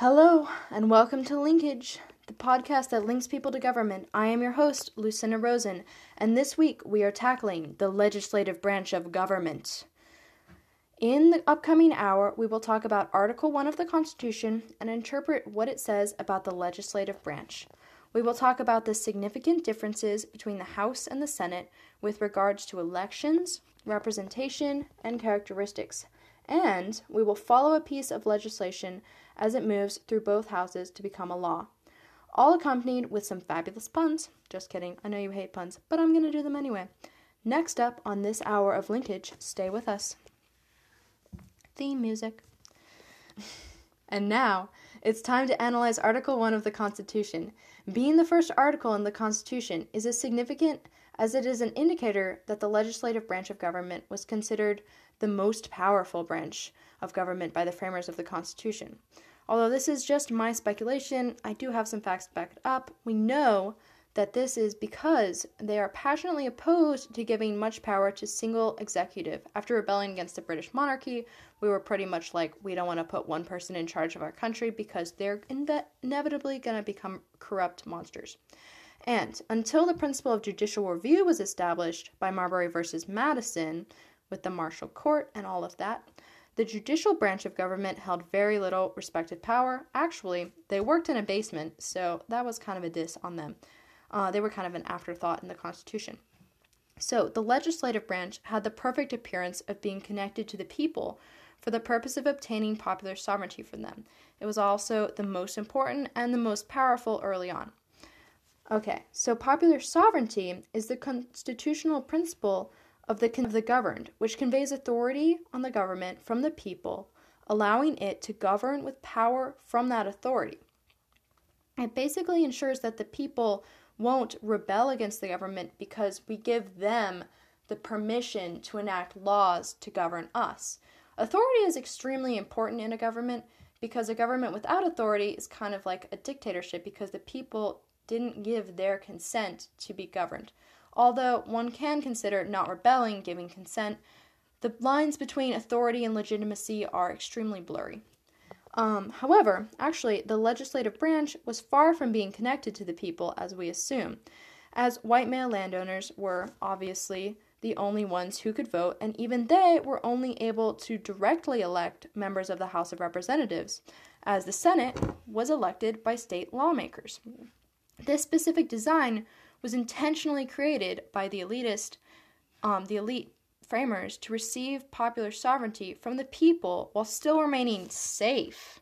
Hello, and welcome to Linkage, the podcast that links people to government. I am your host, Lucinda Rosen, and this week we are tackling the legislative branch of government. In the upcoming hour, we will talk about Article 1 of the Constitution and interpret what it says about the legislative branch. We will talk about the significant differences between the House and the Senate with regards to elections, representation, and characteristics. And we will follow a piece of legislation as it moves through both houses to become a law. All accompanied with some fabulous puns. Just kidding, I know you hate puns, but I'm going to do them anyway. Next up on this hour of linkage, stay with us. Theme music. and now, it's time to analyze Article 1 of the Constitution. Being the first article in the Constitution is as significant as it is an indicator that the legislative branch of government was considered the most powerful branch of government by the framers of the Constitution. Although this is just my speculation, I do have some facts to back it up. We know that this is because they are passionately opposed to giving much power to single executive. After rebelling against the British monarchy, we were pretty much like, we don't want to put one person in charge of our country because they're inve- inevitably going to become corrupt monsters. And until the principle of judicial review was established by Marbury versus Madison, with the Marshall Court and all of that, the judicial branch of government held very little respected power. Actually, they worked in a basement, so that was kind of a diss on them. Uh, they were kind of an afterthought in the Constitution. So, the legislative branch had the perfect appearance of being connected to the people for the purpose of obtaining popular sovereignty from them. It was also the most important and the most powerful early on. Okay, so popular sovereignty is the constitutional principle of the, of the governed, which conveys authority on the government from the people, allowing it to govern with power from that authority. It basically ensures that the people won't rebel against the government because we give them the permission to enact laws to govern us. Authority is extremely important in a government because a government without authority is kind of like a dictatorship because the people didn't give their consent to be governed. Although one can consider not rebelling giving consent, the lines between authority and legitimacy are extremely blurry. Um, however, actually, the legislative branch was far from being connected to the people as we assume, as white male landowners were obviously the only ones who could vote, and even they were only able to directly elect members of the House of Representatives, as the Senate was elected by state lawmakers. This specific design was intentionally created by the elitist, um, the elite framers to receive popular sovereignty from the people while still remaining safe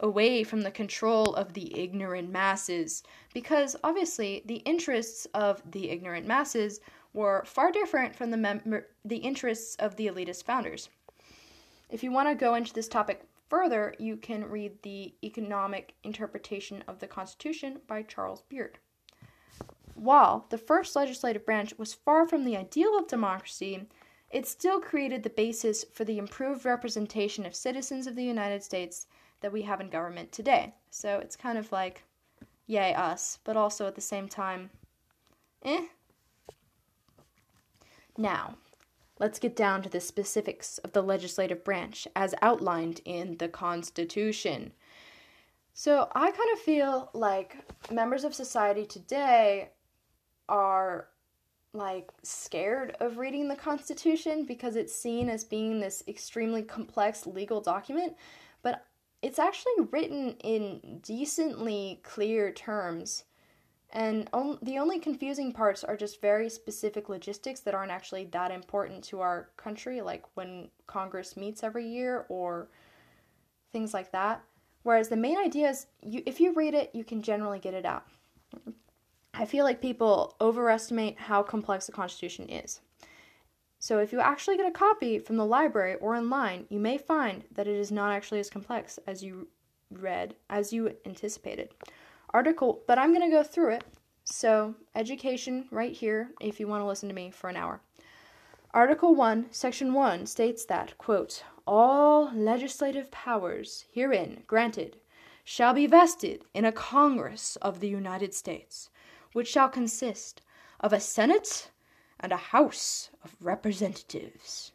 away from the control of the ignorant masses because obviously the interests of the ignorant masses were far different from the mem- the interests of the elitist founders. If you want to go into this topic further, you can read the Economic Interpretation of the Constitution by Charles Beard. While the first legislative branch was far from the ideal of democracy, it still created the basis for the improved representation of citizens of the United States that we have in government today. So it's kind of like, yay, us, but also at the same time, eh. Now, let's get down to the specifics of the legislative branch as outlined in the Constitution. So I kind of feel like members of society today are like scared of reading the Constitution because it's seen as being this extremely complex legal document, but it's actually written in decently clear terms. And on, the only confusing parts are just very specific logistics that aren't actually that important to our country, like when Congress meets every year or things like that. Whereas the main idea is, you, if you read it, you can generally get it out. I feel like people overestimate how complex the Constitution is. So, if you actually get a copy from the library or online, you may find that it is not actually as complex as you read, as you anticipated. Article, but I'm going to go through it. So, education right here if you want to listen to me for an hour. Article 1, Section 1 states that, quote, all legislative powers herein granted shall be vested in a Congress of the United States which shall consist of a Senate and a House of Representatives.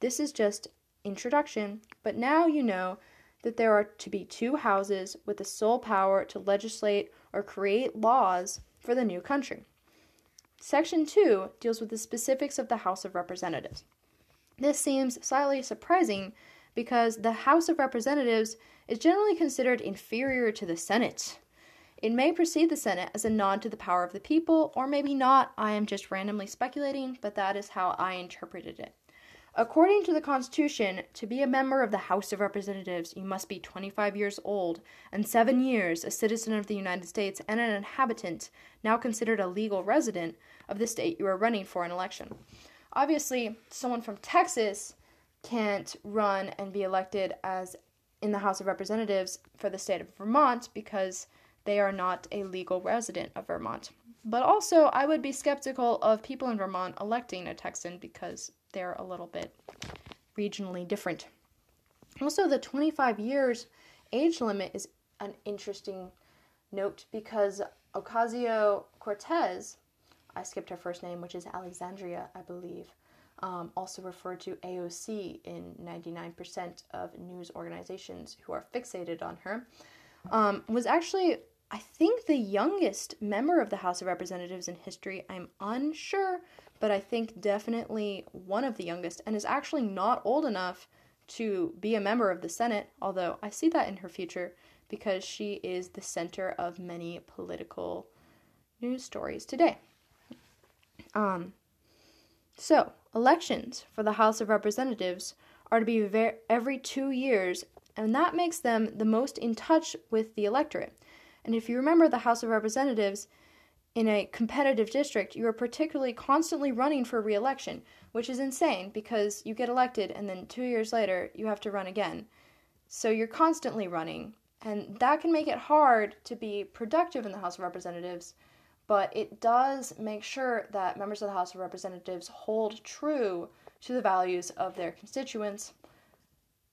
This is just introduction, but now you know that there are to be two houses with the sole power to legislate or create laws for the new country. Section 2 deals with the specifics of the House of Representatives. This seems slightly surprising because the House of Representatives is generally considered inferior to the Senate. It may precede the Senate as a nod to the power of the people, or maybe not. I am just randomly speculating, but that is how I interpreted it. According to the Constitution, to be a member of the House of Representatives, you must be 25 years old and seven years a citizen of the United States and an inhabitant, now considered a legal resident, of the state you are running for an election. Obviously, someone from Texas can't run and be elected as in the House of Representatives for the state of Vermont because they are not a legal resident of Vermont. But also, I would be skeptical of people in Vermont electing a Texan because they're a little bit regionally different. Also, the 25 years age limit is an interesting note because Ocasio Cortez, I skipped her first name, which is Alexandria, I believe, um, also referred to AOC in 99% of news organizations who are fixated on her, um, was actually, I think, the youngest member of the House of Representatives in history. I'm unsure, but I think definitely one of the youngest, and is actually not old enough to be a member of the Senate, although I see that in her future because she is the center of many political news stories today. Um, so, elections for the House of Representatives are to be ver- every two years, and that makes them the most in touch with the electorate. And if you remember the House of Representatives, in a competitive district, you are particularly constantly running for re election, which is insane because you get elected and then two years later you have to run again. So you're constantly running, and that can make it hard to be productive in the House of Representatives but it does make sure that members of the House of Representatives hold true to the values of their constituents.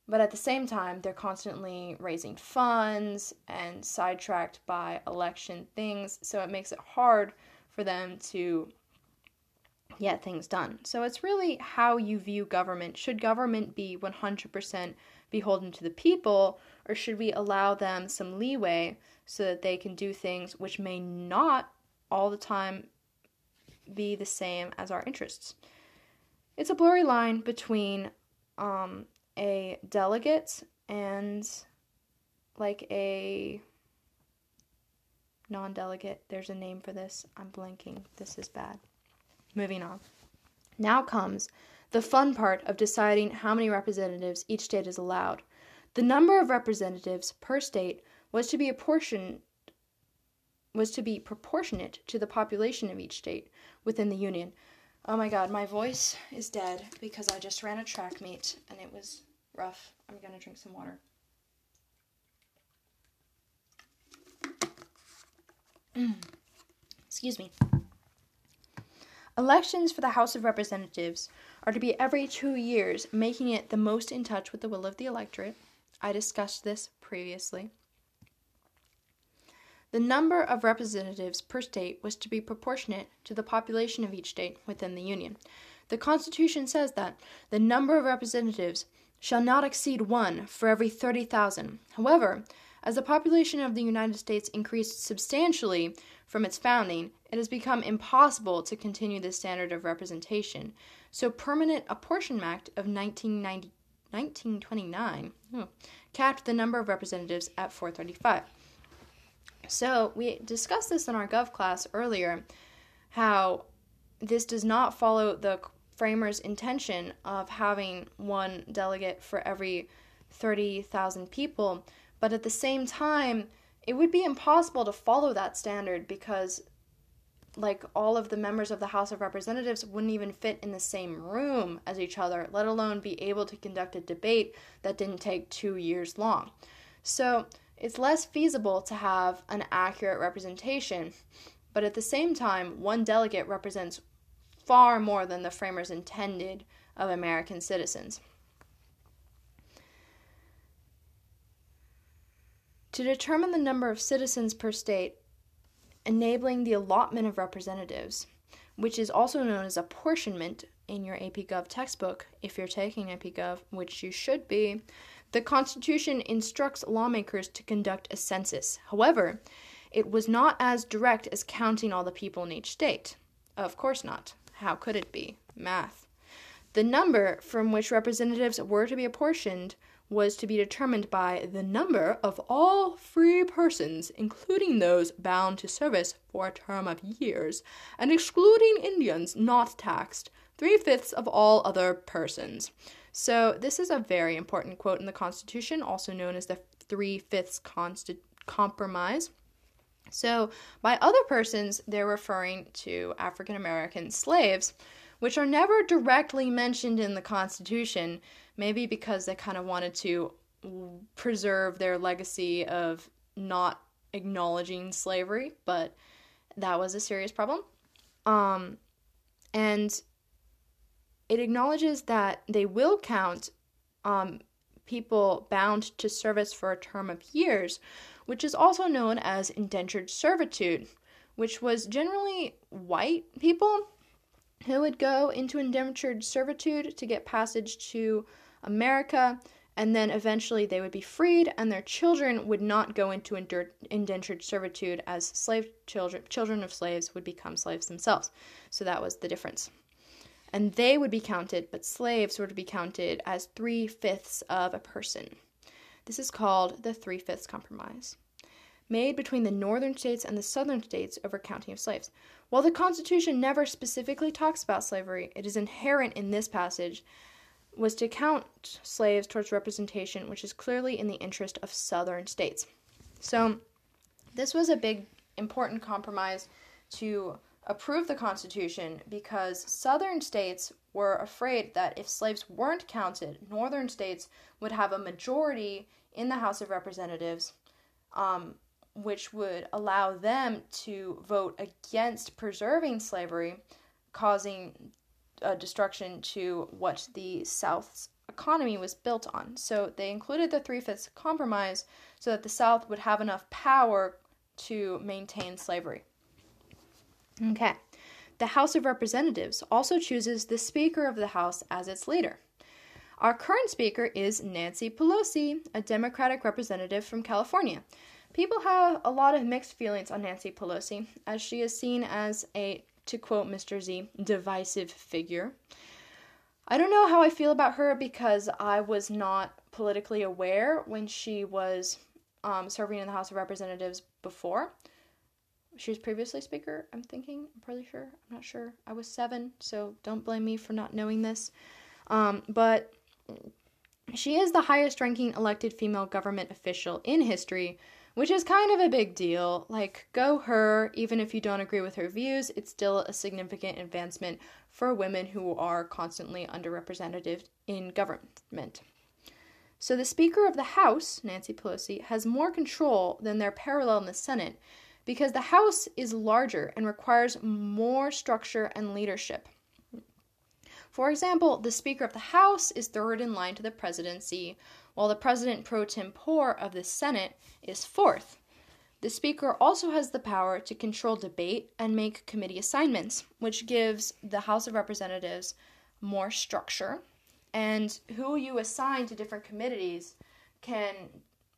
But at the same time, they're constantly raising funds and sidetracked by election things, so it makes it hard for them to get things done. So it's really how you view government. Should government be 100% beholden to the people, or should we allow them some leeway so that they can do things which may not all the time be the same as our interests. It's a blurry line between um, a delegate and like a non delegate. There's a name for this. I'm blanking. This is bad. Moving on. Now comes the fun part of deciding how many representatives each state is allowed. The number of representatives per state was to be apportioned was to be proportionate to the population of each state within the Union. Oh my god, my voice is dead because I just ran a track meet and it was rough. I'm gonna drink some water. Mm. Excuse me. Elections for the House of Representatives are to be every two years, making it the most in touch with the will of the electorate. I discussed this previously. The number of representatives per state was to be proportionate to the population of each state within the Union. The Constitution says that the number of representatives shall not exceed one for every 30,000. However, as the population of the United States increased substantially from its founding, it has become impossible to continue this standard of representation. So, Permanent Apportionment Act of 1929 oh, hmm, capped the number of representatives at 435. So, we discussed this in our Gov class earlier how this does not follow the framers' intention of having one delegate for every 30,000 people, but at the same time, it would be impossible to follow that standard because like all of the members of the House of Representatives wouldn't even fit in the same room as each other, let alone be able to conduct a debate that didn't take 2 years long. So, it's less feasible to have an accurate representation, but at the same time, one delegate represents far more than the framers intended of American citizens. To determine the number of citizens per state, enabling the allotment of representatives, which is also known as apportionment in your AP Gov textbook, if you're taking AP Gov, which you should be, The Constitution instructs lawmakers to conduct a census. However, it was not as direct as counting all the people in each state. Of course not. How could it be? Math. The number from which representatives were to be apportioned was to be determined by the number of all free persons, including those bound to service for a term of years, and excluding Indians not taxed, three fifths of all other persons. So, this is a very important quote in the Constitution, also known as the Three Fifths Consti- Compromise. So, by other persons, they're referring to African American slaves, which are never directly mentioned in the Constitution, maybe because they kind of wanted to preserve their legacy of not acknowledging slavery, but that was a serious problem. Um, and it acknowledges that they will count um, people bound to service for a term of years, which is also known as indentured servitude, which was generally white people who would go into indentured servitude to get passage to America, and then eventually they would be freed, and their children would not go into indentured servitude as slave children. Children of slaves would become slaves themselves. So that was the difference and they would be counted, but slaves were to be counted as three fifths of a person. This is called the Three Fifths Compromise, made between the northern states and the southern states over counting of slaves. While the Constitution never specifically talks about slavery, it is inherent in this passage was to count slaves towards representation, which is clearly in the interest of southern states. So, this was a big, important compromise to approve the Constitution because Southern states were afraid that if slaves weren't counted, Northern states would have a majority in the House of Representatives, um, which would allow them to vote against preserving slavery, causing a destruction to what the South's economy was built on. So they included the Three Fifths Compromise so that the South would have enough power to maintain slavery. Okay. The House of Representatives also chooses the Speaker of the House as its leader. Our current Speaker is Nancy Pelosi, a Democratic representative from California. People have a lot of mixed feelings on Nancy Pelosi, as she is seen as a, to quote Mr. Z, divisive figure. I don't know how I feel about her because I was not politically aware when she was um, serving in the House of Representatives before she was previously speaker i'm thinking i'm pretty sure i'm not sure. I was seven so don't blame me for not knowing this. Um, but she is the highest ranking elected female government official in history which is kind of a big deal. Like go her. Even if you don't agree with her views it's still a significant advancement for women who are constantly underrepresented in government. So the speaker of the house nancy pelosi has more control than their parallel in the senate because the House is larger and requires more structure and leadership. For example, the Speaker of the House is third in line to the presidency, while the President pro tempore of the Senate is fourth. The Speaker also has the power to control debate and make committee assignments, which gives the House of Representatives more structure. And who you assign to different committees can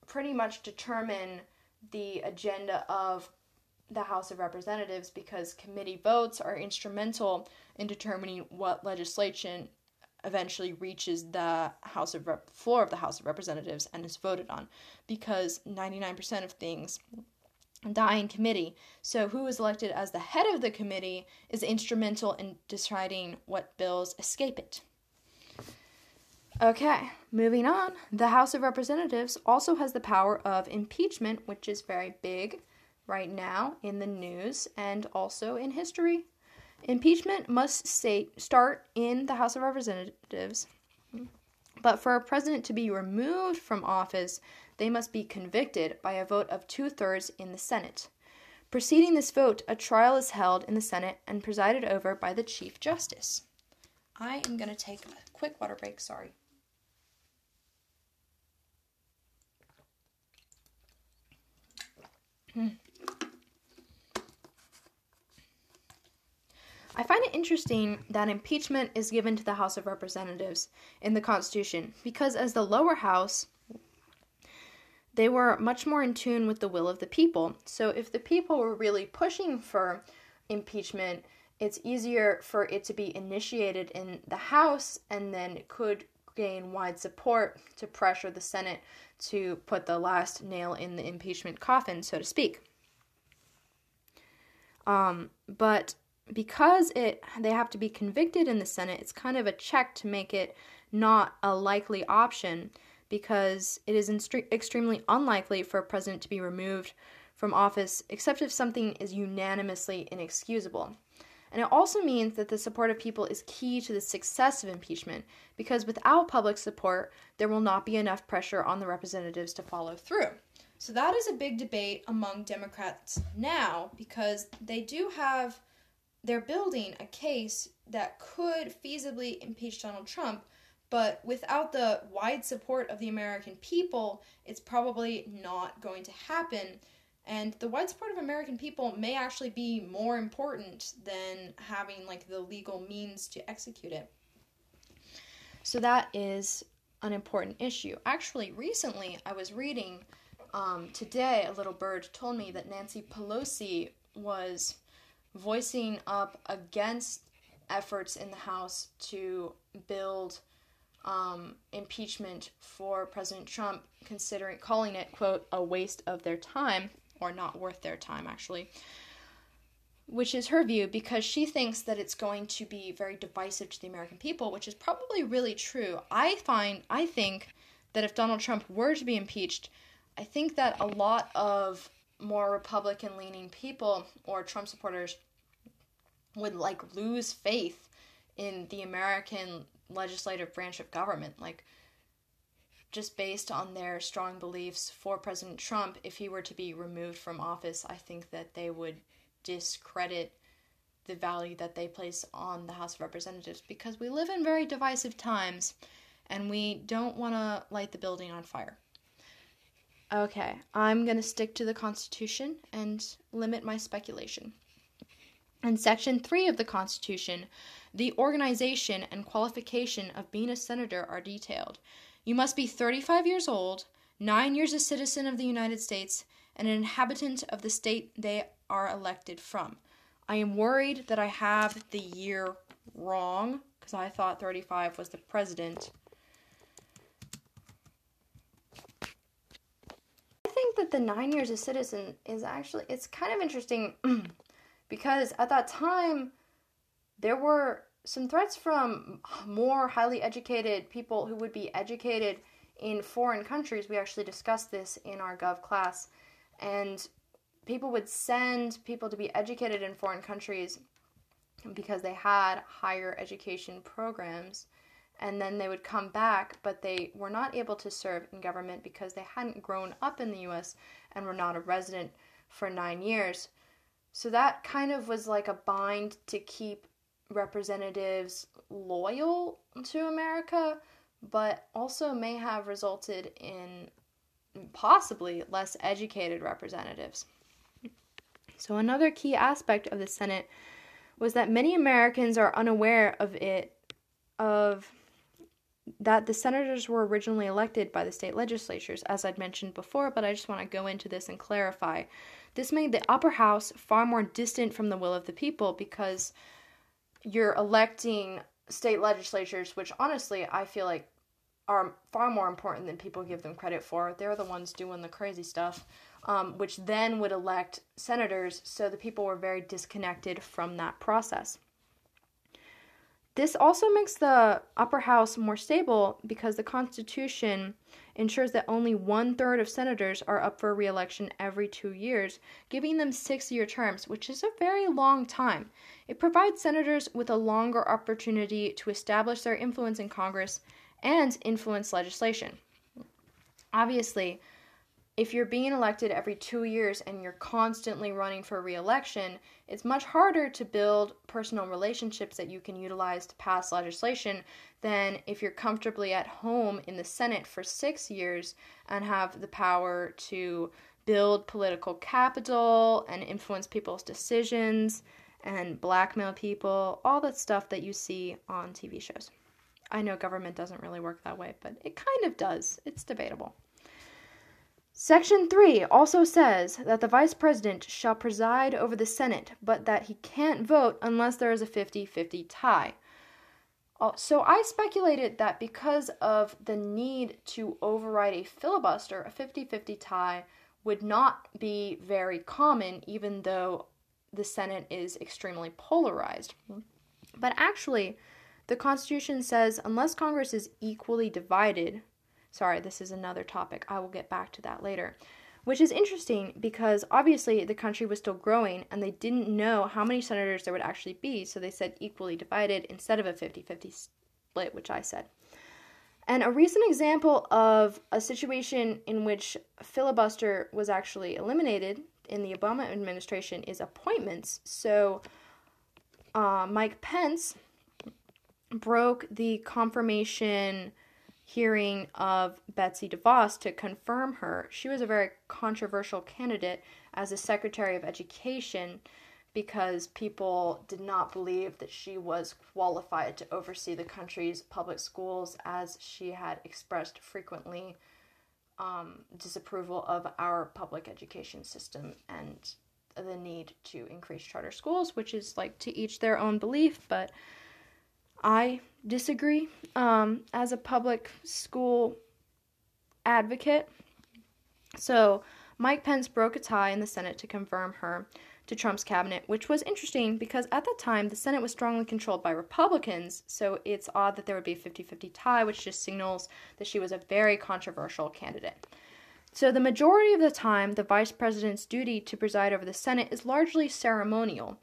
pretty much determine the agenda of the House of Representatives because committee votes are instrumental in determining what legislation eventually reaches the House of Rep- floor of the House of Representatives and is voted on because 99% of things die in committee. So who is elected as the head of the committee is instrumental in deciding what bills escape it. Okay, moving on. The House of Representatives also has the power of impeachment, which is very big right now in the news and also in history. Impeachment must state, start in the House of Representatives, but for a president to be removed from office, they must be convicted by a vote of two thirds in the Senate. Preceding this vote, a trial is held in the Senate and presided over by the Chief Justice. I am going to take a quick water break, sorry. Hmm. I find it interesting that impeachment is given to the House of Representatives in the Constitution because, as the lower house, they were much more in tune with the will of the people. So if the people were really pushing for impeachment, it's easier for it to be initiated in the House and then it could gain wide support to pressure the Senate to put the last nail in the impeachment coffin, so to speak. Um, but because it they have to be convicted in the Senate, it's kind of a check to make it not a likely option because it is instre- extremely unlikely for a president to be removed from office except if something is unanimously inexcusable. And it also means that the support of people is key to the success of impeachment because without public support, there will not be enough pressure on the representatives to follow through. So that is a big debate among Democrats now because they do have, they're building a case that could feasibly impeach Donald Trump, but without the wide support of the American people, it's probably not going to happen. And the wide support of American people may actually be more important than having like the legal means to execute it. So that is an important issue. Actually, recently I was reading um, today, a little bird told me that Nancy Pelosi was voicing up against efforts in the House to build um, impeachment for President Trump, considering calling it, quote, a waste of their time or not worth their time, actually. Which is her view because she thinks that it's going to be very divisive to the American people, which is probably really true. I find, I think that if Donald Trump were to be impeached, I think that a lot of more Republican leaning people or Trump supporters would like lose faith in the American legislative branch of government. Like, just based on their strong beliefs for President Trump, if he were to be removed from office, I think that they would discredit the value that they place on the House of Representatives because we live in very divisive times and we don't want to light the building on fire. Okay, I'm going to stick to the Constitution and limit my speculation. In Section 3 of the Constitution, the organization and qualification of being a senator are detailed. You must be 35 years old, nine years a citizen of the United States, and an inhabitant of the state they are elected from. I am worried that I have the year wrong because I thought 35 was the president. I think that the nine years a citizen is actually, it's kind of interesting because at that time there were some threats from more highly educated people who would be educated in foreign countries. We actually discussed this in our Gov class. And people would send people to be educated in foreign countries because they had higher education programs. And then they would come back, but they were not able to serve in government because they hadn't grown up in the US and were not a resident for nine years. So that kind of was like a bind to keep representatives loyal to America, but also may have resulted in possibly less educated representatives. So, another key aspect of the Senate was that many Americans are unaware of it, of that the senators were originally elected by the state legislatures, as I'd mentioned before, but I just want to go into this and clarify. This made the upper house far more distant from the will of the people because you're electing state legislatures, which honestly I feel like are far more important than people give them credit for. They're the ones doing the crazy stuff, um, which then would elect senators, so the people were very disconnected from that process. This also makes the upper house more stable because the Constitution ensures that only one third of senators are up for reelection every two years, giving them six year terms, which is a very long time. It provides senators with a longer opportunity to establish their influence in Congress and influence legislation. Obviously, if you're being elected every two years and you're constantly running for reelection, it's much harder to build personal relationships that you can utilize to pass legislation than if you're comfortably at home in the Senate for six years and have the power to build political capital and influence people's decisions and blackmail people, all that stuff that you see on TV shows. I know government doesn't really work that way, but it kind of does. It's debatable. Section 3 also says that the vice president shall preside over the Senate, but that he can't vote unless there is a 50 50 tie. Uh, so I speculated that because of the need to override a filibuster, a 50 50 tie would not be very common, even though the Senate is extremely polarized. But actually, the Constitution says unless Congress is equally divided, sorry, this is another topic, I will get back to that later. Which is interesting because obviously the country was still growing and they didn't know how many senators there would actually be, so they said equally divided instead of a 50 50 split, which I said. And a recent example of a situation in which filibuster was actually eliminated in the Obama administration is appointments. So uh, Mike Pence broke the confirmation hearing of Betsy DeVos to confirm her. She was a very controversial candidate as a Secretary of Education because people did not believe that she was qualified to oversee the country's public schools, as she had expressed frequently um, disapproval of our public education system and the need to increase charter schools, which is like to each their own belief, but I disagree. Um, as a public school advocate, so Mike Pence broke a tie in the Senate to confirm her to Trump's cabinet, which was interesting because at that time the Senate was strongly controlled by Republicans, so it's odd that there would be a 50 50 tie, which just signals that she was a very controversial candidate. So, the majority of the time, the vice president's duty to preside over the Senate is largely ceremonial,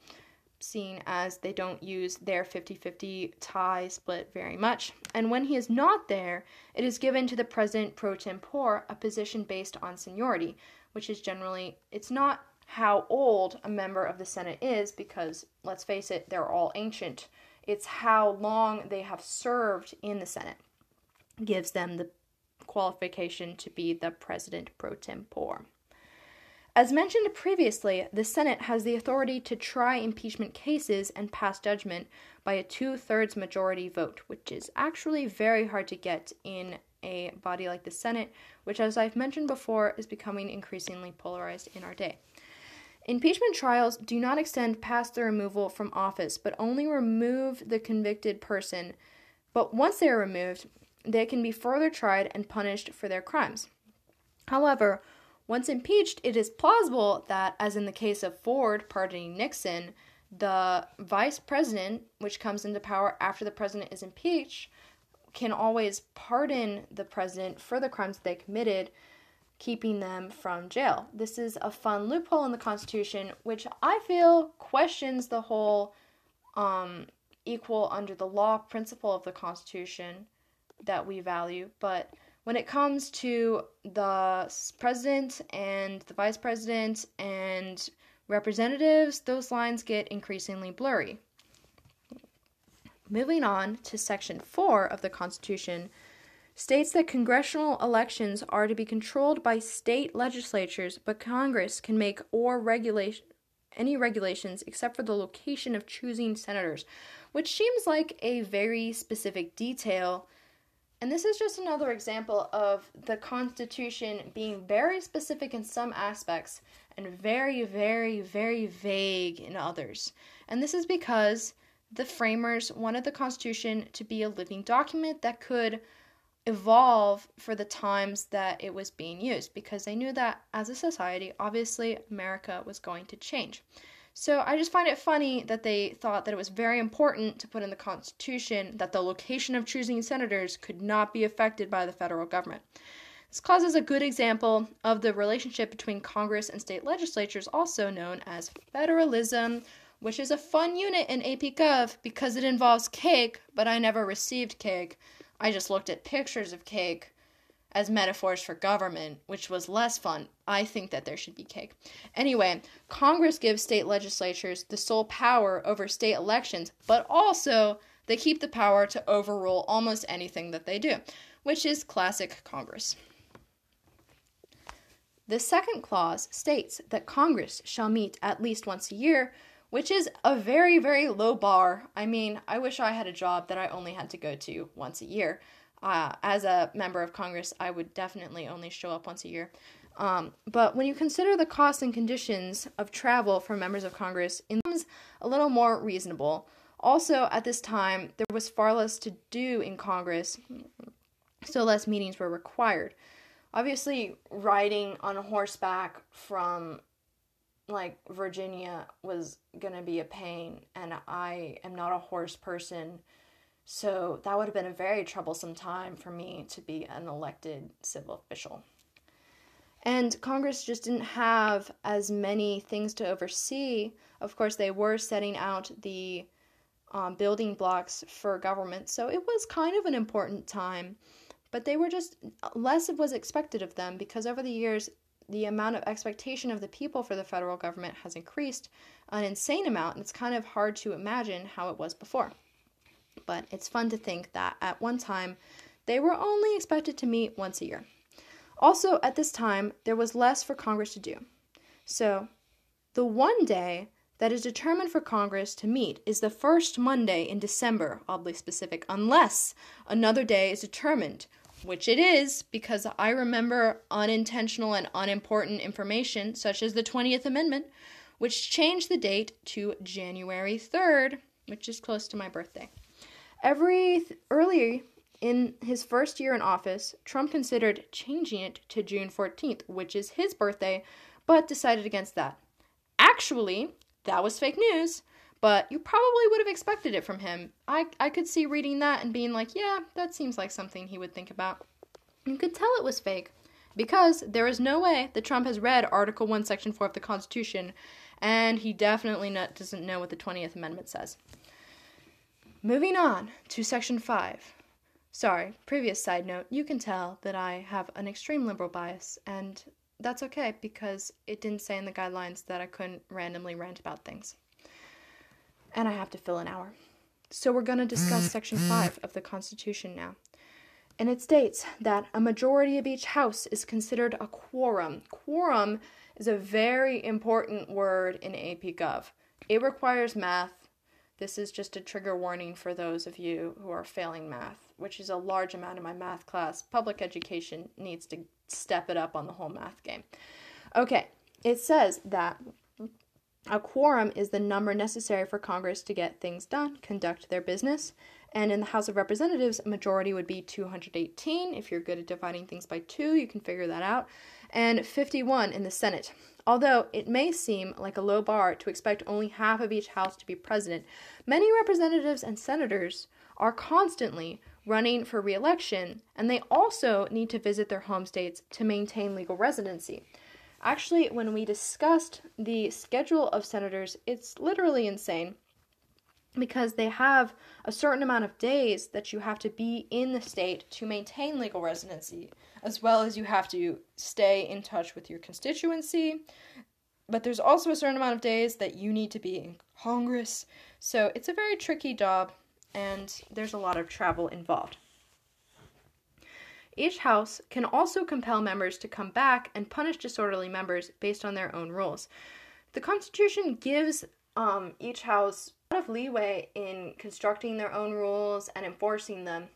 seeing as they don't use their 50 50 tie split very much. And when he is not there, it is given to the president pro tempore, a position based on seniority, which is generally, it's not how old a member of the Senate is because, let's face it, they're all ancient. It's how long they have served in the Senate gives them the qualification to be the president pro tempore. As mentioned previously, the Senate has the authority to try impeachment cases and pass judgment by a two thirds majority vote, which is actually very hard to get in a body like the Senate, which, as I've mentioned before, is becoming increasingly polarized in our day. Impeachment trials do not extend past the removal from office, but only remove the convicted person. But once they are removed, they can be further tried and punished for their crimes. However, once impeached, it is plausible that, as in the case of Ford pardoning Nixon, the vice president, which comes into power after the president is impeached, can always pardon the president for the crimes they committed keeping them from jail. This is a fun loophole in the Constitution, which I feel questions the whole um, equal under the law principle of the Constitution that we value. But when it comes to the president and the vice president and representatives, those lines get increasingly blurry. Moving on to Section 4 of the Constitution states that congressional elections are to be controlled by state legislatures, but Congress can make or regulate any regulations except for the location of choosing senators, which seems like a very specific detail. And this is just another example of the Constitution being very specific in some aspects and very, very, very vague in others. And this is because the framers wanted the Constitution to be a living document that could evolve for the times that it was being used because they knew that as a society, obviously, America was going to change. So I just find it funny that they thought that it was very important to put in the Constitution that the location of choosing senators could not be affected by the federal government. This causes a good example of the relationship between Congress and state legislatures, also known as federalism, which is a fun unit in AP Gov because it involves cake, but I never received cake. I just looked at pictures of cake as metaphors for government, which was less fun. I think that there should be cake. Anyway, Congress gives state legislatures the sole power over state elections, but also they keep the power to overrule almost anything that they do, which is classic Congress. The second clause states that Congress shall meet at least once a year which is a very, very low bar. I mean, I wish I had a job that I only had to go to once a year. Uh, as a member of Congress, I would definitely only show up once a year. Um, but when you consider the costs and conditions of travel for members of Congress, it becomes a little more reasonable. Also, at this time, there was far less to do in Congress, so less meetings were required. Obviously, riding on horseback from like Virginia was to be a pain, and I am not a horse person. So that would have been a very troublesome time for me to be an elected civil official. And Congress just didn't have as many things to oversee. Of course, they were setting out the um, building blocks for government, so it was kind of an important time. But they were just less was expected of them because over the years, the amount of expectation of the people for the federal government has increased an insane amount, and it's kind of hard to imagine how it was before. But it's fun to think that at one time, they were only expected to meet once a year. Also, at this time, there was less for Congress to do. So, the one day that is determined for Congress to meet is the first Monday in December, oddly specific, unless another day is determined, which it is because I remember unintentional and unimportant information, such as the 20th Amendment, which changed the date to January 3rd, which is close to my birthday. Every th- early in his first year in office, Trump considered changing it to June 14th, which is his birthday, but decided against that. Actually, that was fake news, but you probably would have expected it from him. I, I could see reading that and being like, yeah, that seems like something he would think about. You could tell it was fake because there is no way that Trump has read Article 1, Section 4 of the Constitution, and he definitely not, doesn't know what the 20th Amendment says. Moving on to Section 5. Sorry, previous side note, you can tell that I have an extreme liberal bias, and that's okay because it didn't say in the guidelines that I couldn't randomly rant about things. And I have to fill an hour. So we're going to discuss mm. Section 5 of the Constitution now. And it states that a majority of each house is considered a quorum. Quorum is a very important word in AP Gov. It requires math. This is just a trigger warning for those of you who are failing math which is a large amount in my math class, public education needs to step it up on the whole math game. Okay, it says that a quorum is the number necessary for Congress to get things done, conduct their business. And in the House of Representatives, a majority would be 218. If you're good at dividing things by two, you can figure that out. And 51 in the Senate. Although it may seem like a low bar to expect only half of each House to be president, many representatives and senators are constantly running for reelection, and they also need to visit their home states to maintain legal residency. Actually, when we discussed the schedule of senators, it's literally insane because they have a certain amount of days that you have to be in the state to maintain legal residency, as well as you have to stay in touch with your constituency. But there's also a certain amount of days that you need to be in Congress. So it's a very tricky job and there's a lot of travel involved. Each house can also compel members to come back and punish disorderly members based on their own rules. The Constitution gives um, each house lot of leeway in constructing their own rules and enforcing them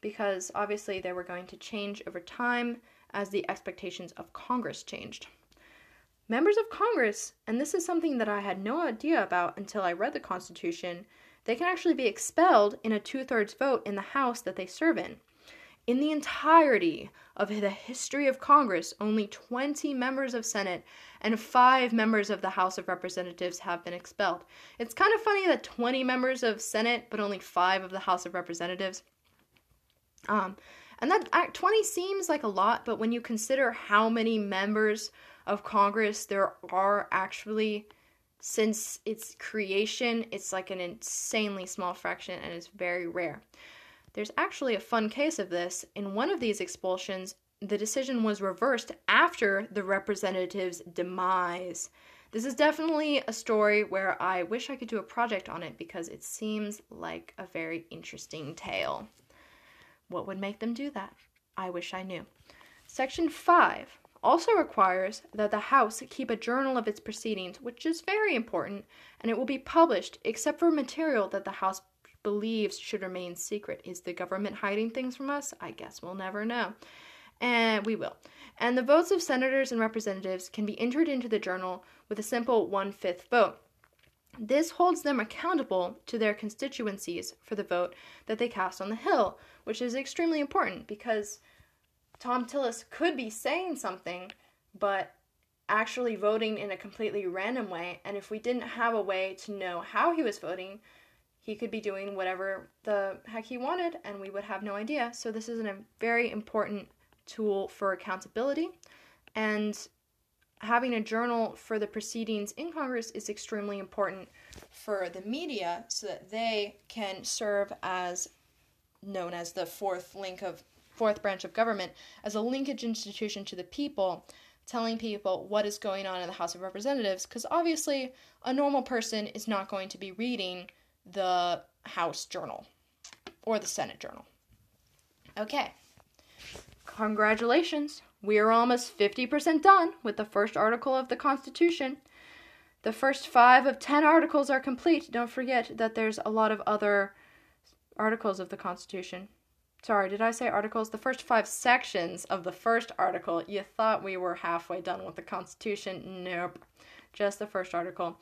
because obviously they were going to change over time as the expectations of Congress changed. Members of Congress, and this is something that I had no idea about until I read the Constitution, they can actually be expelled in a two thirds vote in the House that they serve in. In the entirety of the history of Congress, only 20 members of Senate and 5 members of the House of Representatives have been expelled. It's kind of funny that 20 members of Senate but only 5 of the House of Representatives. Um, and that 20 seems like a lot, but when you consider how many members of Congress there are actually since its creation, it's like an insanely small fraction and it's very rare. There's actually a fun case of this. In one of these expulsions, the decision was reversed after the representative's demise. This is definitely a story where I wish I could do a project on it because it seems like a very interesting tale. What would make them do that? I wish I knew. Section 5 also requires that the House keep a journal of its proceedings, which is very important, and it will be published except for material that the House believes should remain secret. Is the government hiding things from us? I guess we'll never know. And we will. And the votes of senators and representatives can be entered into the journal with a simple one fifth vote. This holds them accountable to their constituencies for the vote that they cast on the Hill, which is extremely important because Thom Tillis could be saying something, but actually voting in a completely random way. And if we didn't have a way to know how he was voting, he could be doing whatever the heck he wanted, and we would have no idea. So, this is a very important tool for accountability. And having a journal for the proceedings in Congress is extremely important for the media so that they can serve as known as the fourth link of fourth branch of government as a linkage institution to the people telling people what is going on in the House of Representatives because obviously a normal person is not going to be reading the House Journal or the Senate Journal. Okay. Congratulations. We are almost 50% done with the first article of the Constitution. The first five of 10 articles are complete. Don't forget that there's a lot of other articles of the Constitution. Sorry, did I say articles? The first five sections of the first article. You thought we were halfway done with the Constitution. Nope. Just the first article.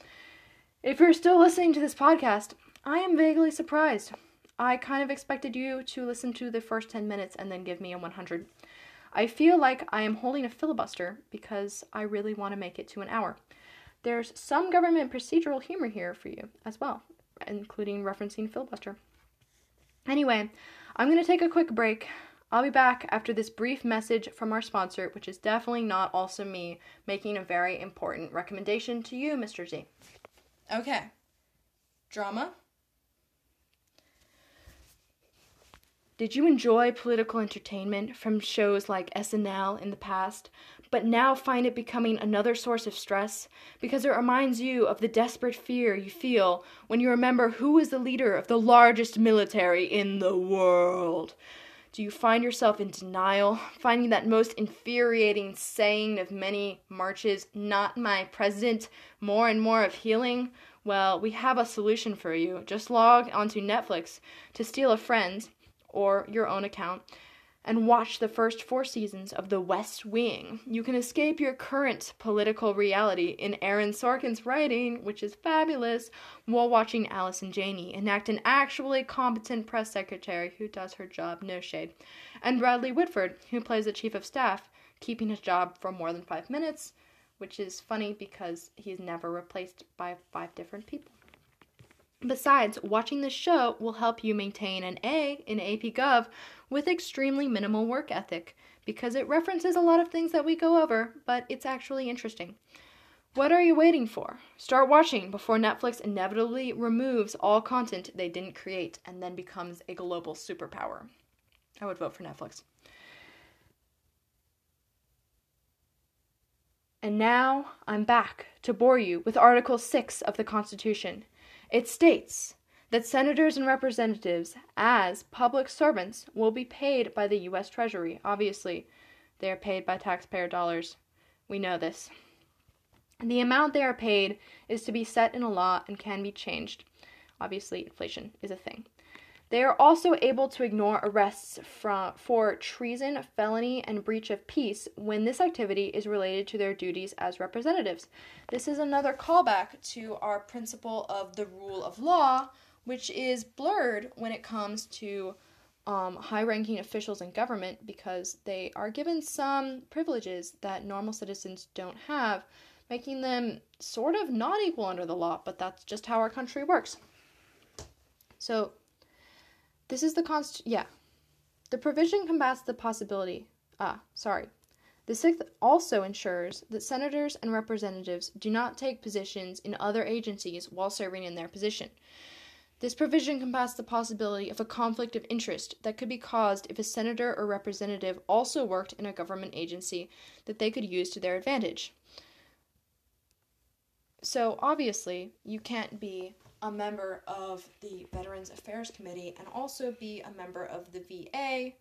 If you're still listening to this podcast, I am vaguely surprised. I kind of expected you to listen to the first 10 minutes and then give me a 100. I feel like I am holding a filibuster because I really want to make it to an hour. There's some government procedural humor here for you as well, including referencing filibuster. Anyway, I'm going to take a quick break. I'll be back after this brief message from our sponsor, which is definitely not also me making a very important recommendation to you, Mr. Z. Okay. Drama. Did you enjoy political entertainment from shows like SNL in the past, but now find it becoming another source of stress because it reminds you of the desperate fear you feel when you remember who is the leader of the largest military in the world? Do you find yourself in denial, finding that most infuriating saying of many marches, not my president, more and more of healing? Well, we have a solution for you. Just log onto Netflix to steal a friend or your own account and watch the first four seasons of The West Wing. You can escape your current political reality in Aaron Sorkin's writing, which is fabulous, while watching Allison Janney enact an actually competent press secretary who does her job, no shade, and Bradley Whitford, who plays the chief of staff, keeping his job for more than five minutes, which is funny because he's never replaced by five different people. Besides, watching this show will help you maintain an A in AP Gov with extremely minimal work ethic because it references a lot of things that we go over, but it's actually interesting. What are you waiting for? Start watching before Netflix inevitably removes all content they didn't create and then becomes a global superpower. I would vote for Netflix. And now I'm back to bore you with Article 6 of the Constitution. It states that senators and representatives, as public servants, will be paid by the U.S. Treasury. Obviously, they are paid by taxpayer dollars. We know this. The amount they are paid is to be set in a law and can be changed. Obviously, inflation is a thing. They are also able to ignore arrests from, for treason, felony, and breach of peace when this activity is related to their duties as representatives. This is another callback to our principle of the rule of law, which is blurred when it comes to um, high ranking officials in government because they are given some privileges that normal citizens don't have, making them sort of not equal under the law, but that's just how our country works. So, this is the const. Yeah. The provision combats the possibility. Ah, sorry. The sixth also ensures that senators and representatives do not take positions in other agencies while serving in their position. This provision combats the possibility of a conflict of interest that could be caused if a senator or representative also worked in a government agency that they could use to their advantage. So, obviously, you can't be a member of the Veterans Affairs Committee and also be a member of the VA,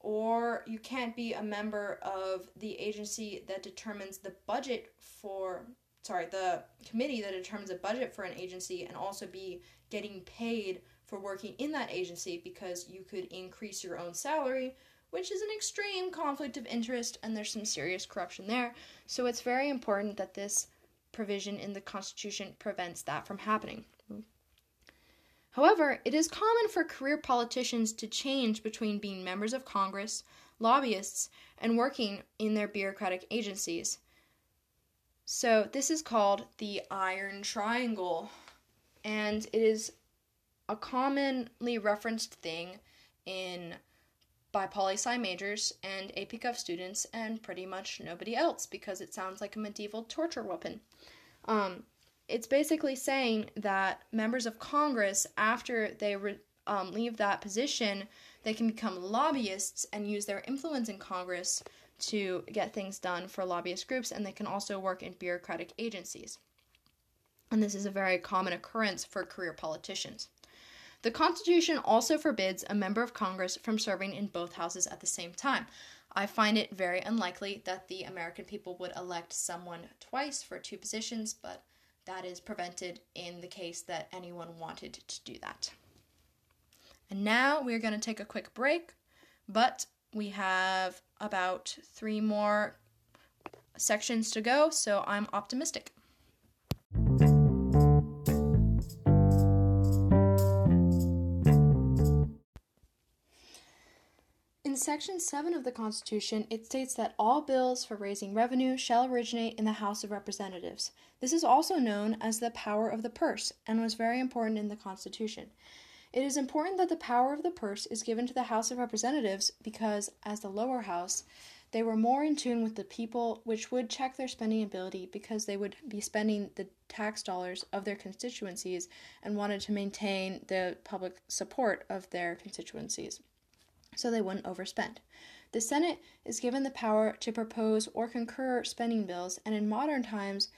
or you can't be a member of the agency that determines the budget for, sorry, the committee that determines a budget for an agency and also be getting paid for working in that agency because you could increase your own salary which is an extreme conflict of interest, and there's some serious corruption there. So it's very important that this provision in the Constitution prevents that from happening. However, it is common for career politicians to change between being members of Congress, lobbyists, and working in their bureaucratic agencies. So, this is called the Iron Triangle, and it is a commonly referenced thing in by poli sci majors and AP Gov students and pretty much nobody else because it sounds like a medieval torture weapon. Um, it's basically saying that members of Congress, after they re- um, leave that position, they can become lobbyists and use their influence in Congress to get things done for lobbyist groups, and they can also work in bureaucratic agencies. And this is a very common occurrence for career politicians. The Constitution also forbids a member of Congress from serving in both houses at the same time. I find it very unlikely that the American people would elect someone twice for two positions, but that is prevented in the case that anyone wanted to do that. And now we're going to take a quick break, but we have about three more sections to go, so I'm optimistic. Section 7 of the Constitution, it states that all bills for raising revenue shall originate in the House of Representatives. This is also known as the power of the purse and was very important in the Constitution. It is important that the power of the purse is given to the House of Representatives because, as the lower house, they were more in tune with the people, which would check their spending ability because they would be spending the tax dollars of their constituencies and wanted to maintain the public support of their constituencies so they wouldn't overspend. The Senate is given the power to propose or concur spending bills, and in modern times,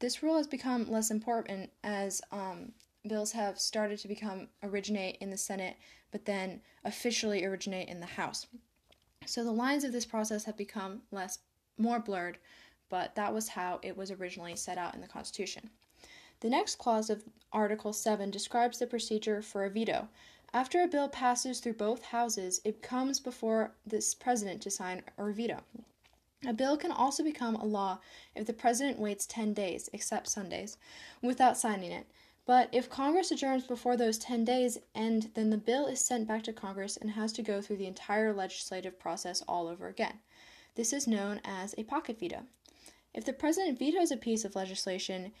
this rule has become less important as um, bills have started to become originate in the Senate, but then officially originate in the House. So the lines of this process have become less more blurred, but that was how it was originally set out in the Constitution. The next clause of Article 7 describes the procedure for a veto. After a bill passes through both houses, it comes before this president to sign or veto. A bill can also become a law if the president waits 10 days, except Sundays, without signing it. But if Congress adjourns before those 10 days end, then the bill is sent back to Congress and has to go through the entire legislative process all over again. This is known as a pocket veto. If the president vetoes a piece of legislation,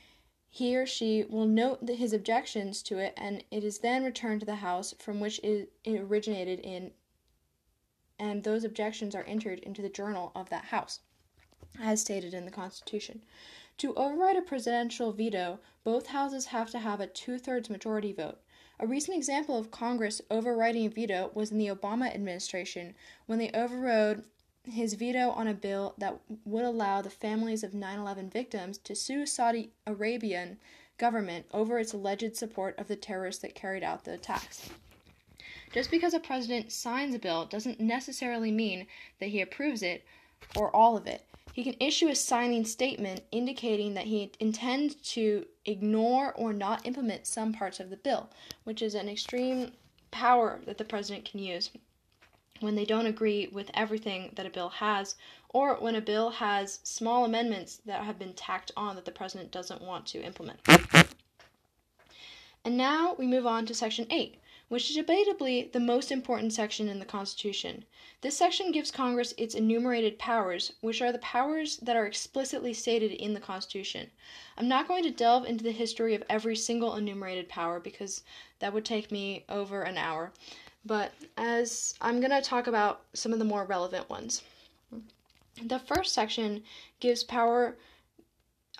he or she will note his objections to it and it is then returned to the House from which it originated in, and those objections are entered into the journal of that House, as stated in the Constitution. To override a presidential veto, both houses have to have a two thirds majority vote. A recent example of Congress overriding a veto was in the Obama administration when they overrode his veto on a bill that would allow the families of 9 11 victims to sue Saudi Arabian government over its alleged support of the terrorists that carried out the attacks. Just because a president signs a bill doesn't necessarily mean that he approves it or all of it. He can issue a signing statement indicating that he intends to ignore or not implement some parts of the bill, which is an extreme power that the president can use when they don't agree with everything that a bill has, or when a bill has small amendments that have been tacked on that the president doesn't want to implement. And now we move on to Section 8, which is debatably the most important section in the Constitution. This section gives Congress its enumerated powers, which are the powers that are explicitly stated in the Constitution. I'm not going to delve into the history of every single enumerated power because that would take me over an hour, but as I'm going to talk about some of the more relevant ones. The first section gives power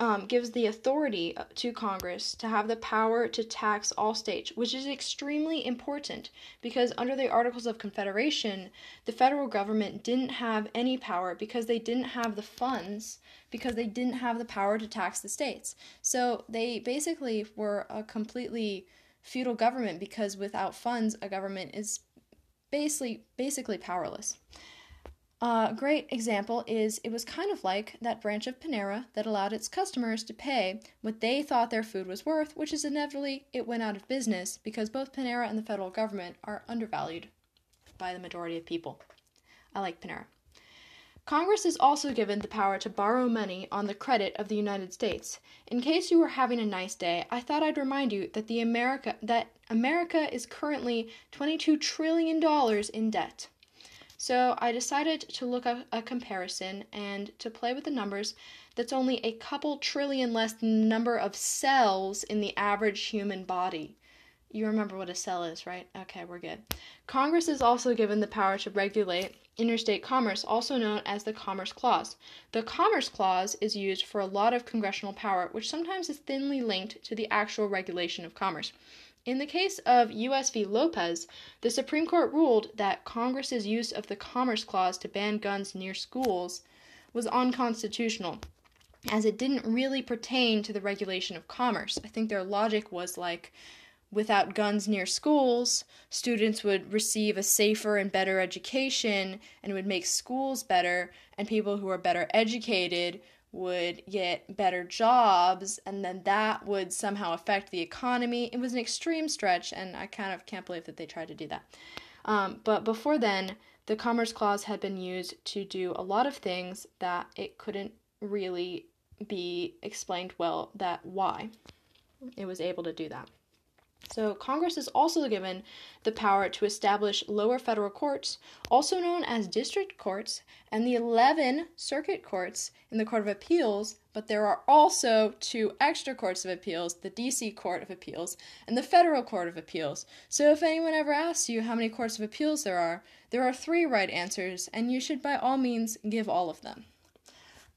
um, gives the authority uh, to Congress to have the power to tax all states, which is extremely important because under the Articles of Confederation, the federal government didn't have any power because they didn't have the funds, because they didn't have the power to tax the states. So they basically were a completely feudal government because without funds, a government is basically basically powerless. A great example is it was kind of like that branch of Panera that allowed its customers to pay what they thought their food was worth, which is inevitably it went out of business because both Panera and the federal government are undervalued by the majority of people. I like Panera. Congress is also given the power to borrow money on the credit of the United States. In case you were having a nice day, I thought I'd remind you that the America that America is currently 22 trillion dollars in debt. So I decided to look up a comparison and to play with the numbers that's only a couple trillion less than the number of cells in the average human body. You remember what a cell is, right? Okay, we're good. Congress is also given the power to regulate interstate commerce, also known as the Commerce Clause. The Commerce Clause is used for a lot of congressional power, which sometimes is thinly linked to the actual regulation of commerce. In the case of U.S. v. Lopez, the Supreme Court ruled that Congress's use of the Commerce Clause to ban guns near schools was unconstitutional, as it didn't really pertain to the regulation of commerce. I think their logic was like, without guns near schools, students would receive a safer and better education and would make schools better, and people who are better educated would get better jobs, and then that would somehow affect the economy. It was an extreme stretch, and I kind of can't believe that they tried to do that. Um, but before then, the Commerce Clause had been used to do a lot of things that it couldn't really be explained well that why it was able to do that. So, Congress is also given the power to establish lower federal courts, also known as district courts, and the 11 circuit courts in the Court of Appeals, but there are also two extra courts of appeals the DC Court of Appeals and the Federal Court of Appeals. So, if anyone ever asks you how many courts of appeals there are, there are three right answers, and you should by all means give all of them.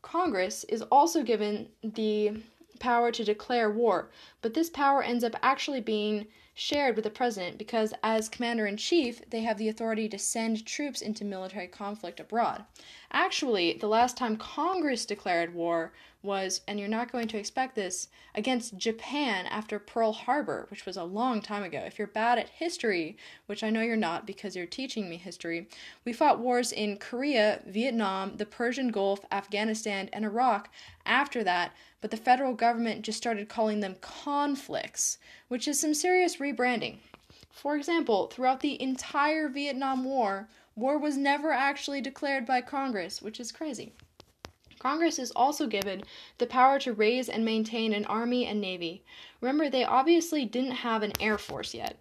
Congress is also given the power to declare war, but this power ends up actually being shared with the president because, as commander in chief, they have the authority to send troops into military conflict abroad. Actually, the last time Congress declared war was, and you're not going to expect this, against Japan after Pearl Harbor, which was a long time ago. If you're bad at history, which I know you're not because you're teaching me history, we fought wars in Korea, Vietnam, the Persian Gulf, Afghanistan, and Iraq after that, but the federal government just started calling them conflicts, which is some serious rebranding. For example, throughout the entire Vietnam War, war was never actually declared by Congress, which is crazy. Congress is also given the power to raise and maintain an army and navy. Remember, they obviously didn't have an air force yet.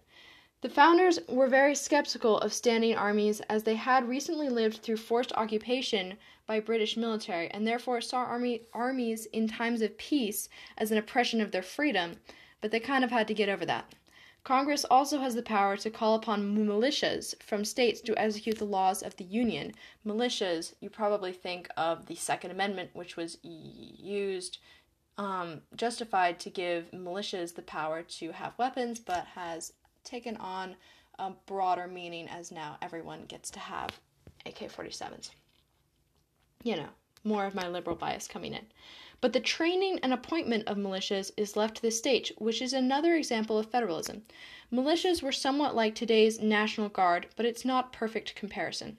The founders were very skeptical of standing armies as they had recently lived through forced occupation by British military and therefore saw army armies in times of peace as an oppression of their freedom, but they kind of had to get over that. Congress also has the power to call upon militias from states to execute the laws of the Union. Militias, you probably think of the Second Amendment, which was used, um, justified to give militias the power to have weapons, but has taken on a broader meaning as now everyone gets to have AK 47s. You know, more of my liberal bias coming in. But the training and appointment of militias is left to the state, which is another example of federalism. Militias were somewhat like today's National Guard, but it's not perfect comparison.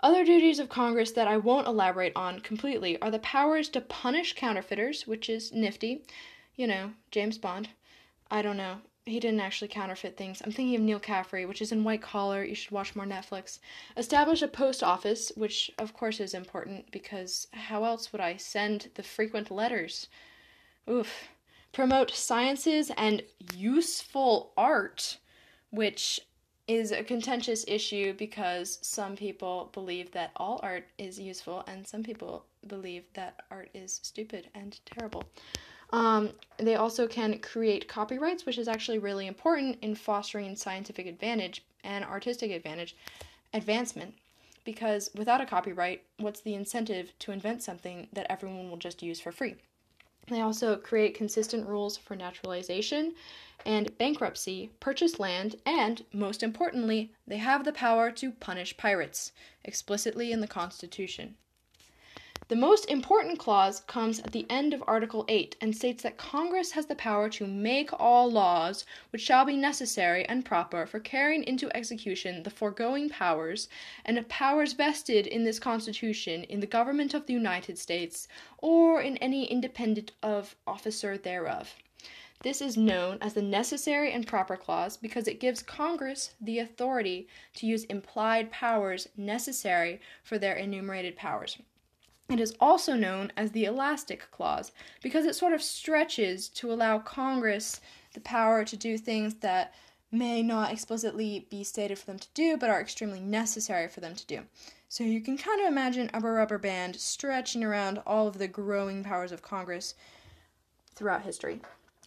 Other duties of Congress that I won't elaborate on completely are the powers to punish counterfeiters, which is nifty. You know, James Bond. I don't know he didn't actually counterfeit things. I'm thinking of Neal Caffrey, which is in White Collar. You should watch more Netflix. Establish a post office, which of course is important because how else would I send the frequent letters? Oof. Promote sciences and useful art, which is a contentious issue because some people believe that all art is useful and some people believe that art is stupid and terrible. Um, they also can create copyrights, which is actually really important in fostering scientific advantage and artistic advantage advancement. Because without a copyright, what's the incentive to invent something that everyone will just use for free? They also create consistent rules for naturalization and bankruptcy, purchase land, and, most importantly, they have the power to punish pirates, explicitly in the Constitution. The most important clause comes at the end of Article 8 and states that Congress has the power to make all laws which shall be necessary and proper for carrying into execution the foregoing powers and powers vested in this Constitution in the government of the United States or in any independent of officer thereof. This is known as the Necessary and Proper Clause because it gives Congress the authority to use implied powers necessary for their enumerated powers. It is also known as the Elastic Clause because it sort of stretches to allow Congress the power to do things that may not explicitly be stated for them to do, but are extremely necessary for them to do. So you can kind of imagine a rubber band stretching around all of the growing powers of Congress throughout history.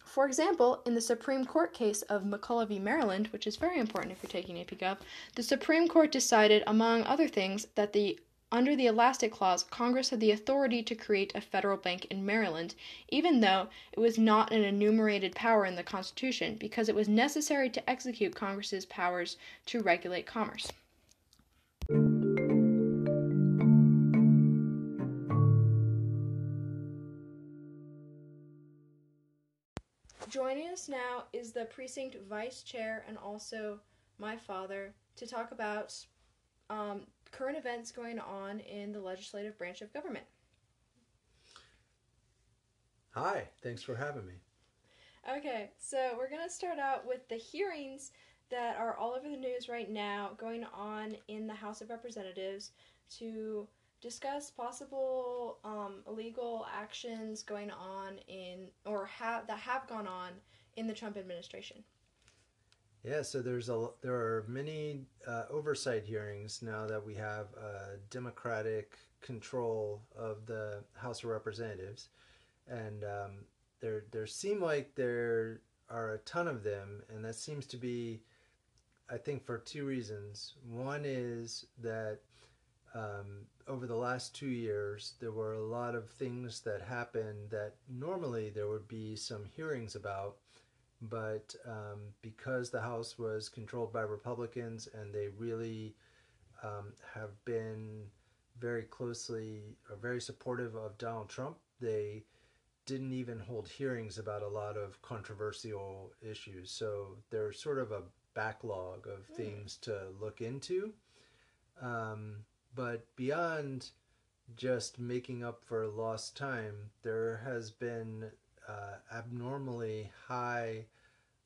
For example, in the Supreme Court case of McCulloch v. Maryland, which is very important if you're taking AP Gov, the Supreme Court decided, among other things, that the under the Elastic Clause, Congress had the authority to create a federal bank in Maryland, even though it was not an enumerated power in the Constitution, because it was necessary to execute Congress's powers to regulate commerce. Joining us now is the precinct vice chair and also my father to talk about um, current events going on in the legislative branch of government. Hi, thanks for having me. Okay, so we're going to start out with the hearings that are all over the news right now going on in the House of Representatives to discuss possible um, illegal actions going on in or have that have gone on in the Trump administration. Yeah, so there's a there are many uh, oversight hearings now that we have uh, Democratic control of the House of Representatives, and um, there there seem like there are a ton of them, and that seems to be, I think, for two reasons. One is that um, over the last two years, there were a lot of things that happened that normally there would be some hearings about, but um, because the House was controlled by Republicans and they really um, have been very closely or very supportive of Donald Trump, they didn't even hold hearings about a lot of controversial issues. So there's sort of a backlog of mm. things to look into. Um, but beyond just making up for lost time, there has been uh, abnormally high,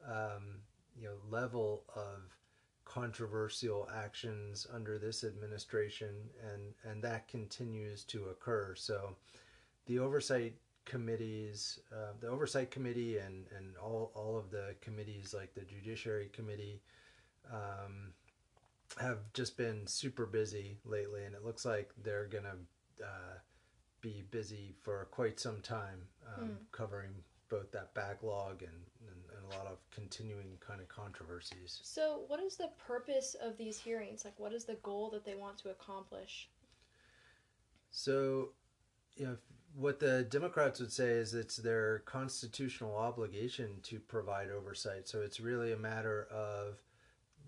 um, you know, level of controversial actions under this administration, and and that continues to occur. So, the oversight committees, uh, the oversight committee, and and all all of the committees like the Judiciary Committee. Um, have just been super busy lately, and it looks like they're gonna uh, be busy for quite some time, um, mm. covering both that backlog and, and, and, a lot of continuing kind of controversies. So, what is the purpose of these hearings? Like, what is the goal that they want to accomplish? So, you know, what the Democrats would say is it's their constitutional obligation to provide oversight. So, it's really a matter of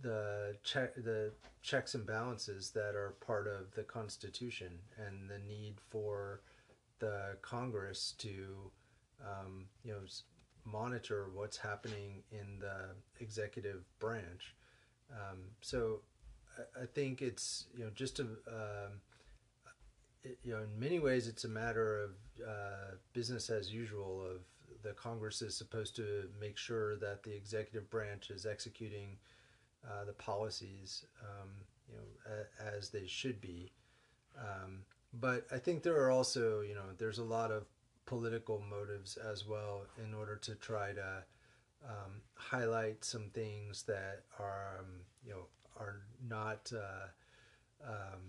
the check the checks and balances that are part of the Constitution and the need for the Congress to um, you know monitor what's happening in the executive branch. Um, so I, I, think it's you know just a um, it, you know in many ways it's a matter of uh, business as usual of the Congress is supposed to make sure that the executive branch is executing uh, the policies, um, you know, a, as they should be. Um, but I think there are also, you know, there's a lot of political motives as well in order to try to um, highlight some things that are, um, you know, are not uh, um,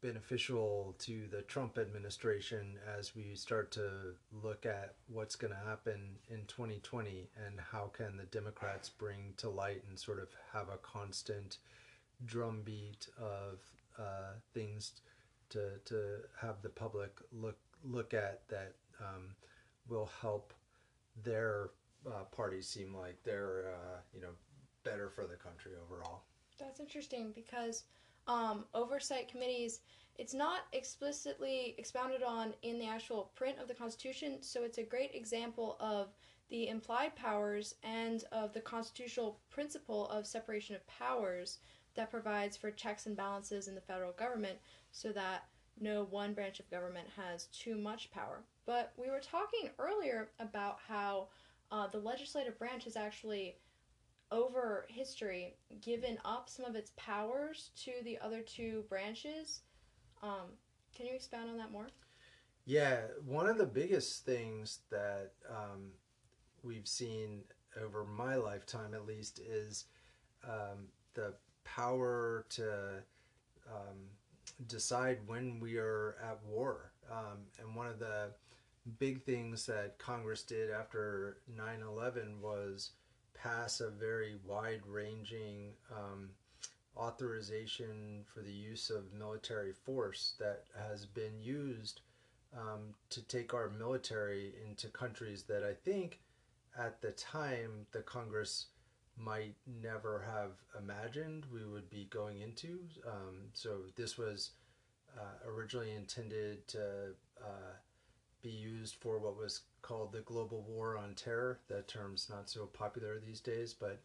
beneficial to the Trump administration as we start to look at what's going to happen in 2020 and how can the Democrats bring to light and sort of have a constant drumbeat of uh, things to to have the public look look at that um, will help their uh, parties seem like they're uh, you know better for the country overall. That's interesting because um, oversight committees, it's not explicitly expounded on in the actual print of the Constitution, so it's a great example of the implied powers and of the constitutional principle of separation of powers that provides for checks and balances in the federal government so that no one branch of government has too much power. But we were talking earlier about how uh, the legislative branch is actually, over history, given up some of its powers to the other two branches. Um, can you expound on that more? Yeah, one of the biggest things that um, we've seen over my lifetime, at least, is um, the power to um, decide when we are at war. Um, and one of the big things that Congress did after 9 11 was pass a very wide ranging um, authorization for the use of military force that has been used um, to take our military into countries that I think at the time the Congress might never have imagined we would be going into. Um, so this was uh, originally intended to uh, be used for what was called the Global War on Terror. That term's not so popular these days, but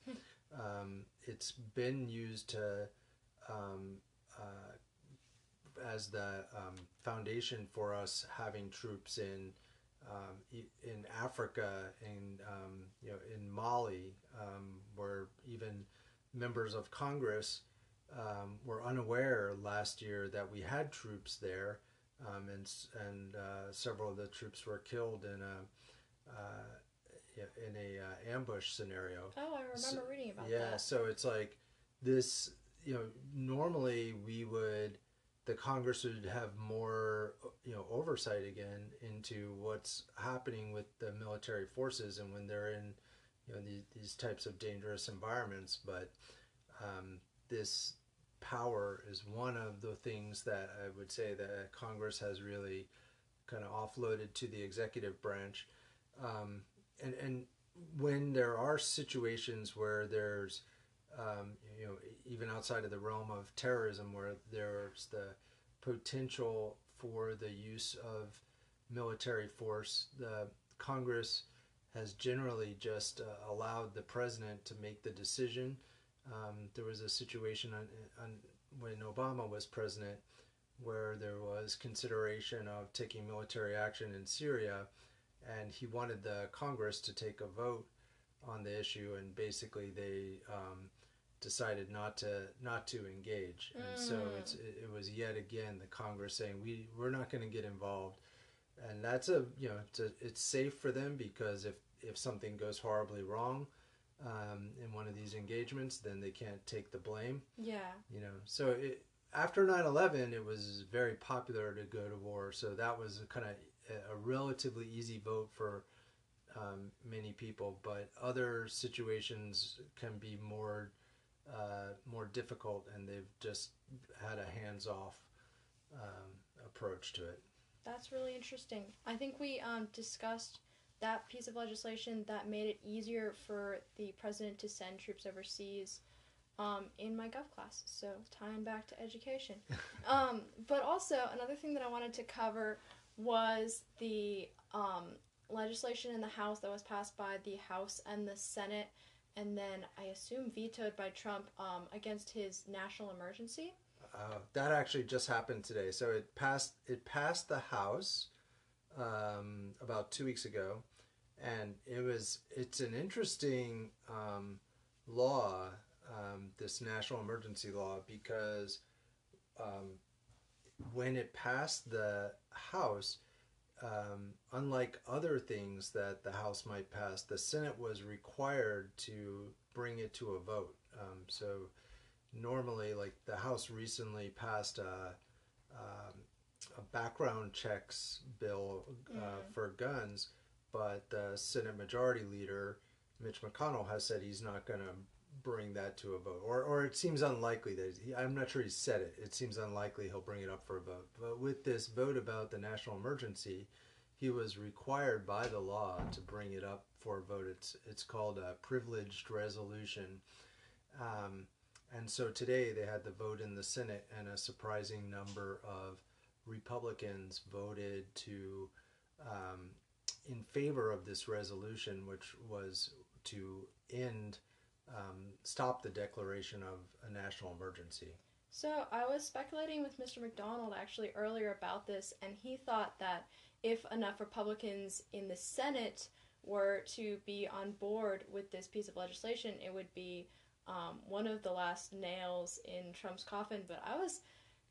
um, it's been used to um, uh, as the um, foundation for us having troops in um, in Africa, in um, you know, in Mali, um, where even members of Congress um, were unaware last year that we had troops there, um, and and uh, several of the troops were killed in a uh, in a uh, ambush scenario. Oh, I remember so, reading about yeah, that. Yeah, so it's like this. You know, normally we would the Congress would have more, you know, oversight again into what's happening with the military forces and when they're in, you know, these, these types of dangerous environments. But um, this power is one of the things that I would say that Congress has really kind of offloaded to the executive branch. Um, and, and when there are situations where there's um, you know, even outside of the realm of terrorism, where there's the potential for the use of military force, the Congress has generally just uh, allowed the president to make the decision. Um, there was a situation on, on, when Obama was president where there was consideration of taking military action in Syria, and he wanted the Congress to take a vote on the issue, and basically they um, decided not to not to engage, and mm. so it's it, it, was yet again the Congress saying we we're not going to get involved, and that's a you know it's a, it's safe for them because if if something goes horribly wrong. Um, in one of these engagements, then they can't take the blame. Yeah. You know, so it, after 9-11 it was very popular to go to war so that was kind of a relatively easy vote for um, many people but other situations can be more uh, more difficult, and they've just had a hands off um, approach to it. That's really interesting. I think we um, discussed that piece of legislation that made it easier for the president to send troops overseas um, in my gov class. So tying back to education. um, but also another thing that I wanted to cover was the um, legislation in the House that was passed by the House and the Senate and then I assume vetoed by Trump um, against his national emergency. Uh, that actually just happened today. So it passed. It passed the House um, about two weeks ago, and it was. It's an interesting um, law, um, this national emergency law, because um, when it passed the House, um, unlike other things that the House might pass, the Senate was required to bring it to a vote. Um, so normally, like the House recently passed a, um, a background checks bill uh, mm. for guns, but the Senate Majority Leader Mitch McConnell has said he's not going to bring that to a vote, or or it seems unlikely that he, I'm not sure he said it. It seems unlikely he'll bring it up for a vote. But with this vote about the national emergency, he was required by the law to bring it up for a vote. It's it's called a privileged resolution. Um, and so today they had the vote in the Senate, and a surprising number of Republicans voted to um, in favor of this resolution, which was to end um, stop the declaration of a national emergency. So I was speculating with Mr. McDonald actually earlier about this, and he thought that if enough Republicans in the Senate were to be on board with this piece of legislation, it would be um, one of the last nails in Trump's coffin. But I was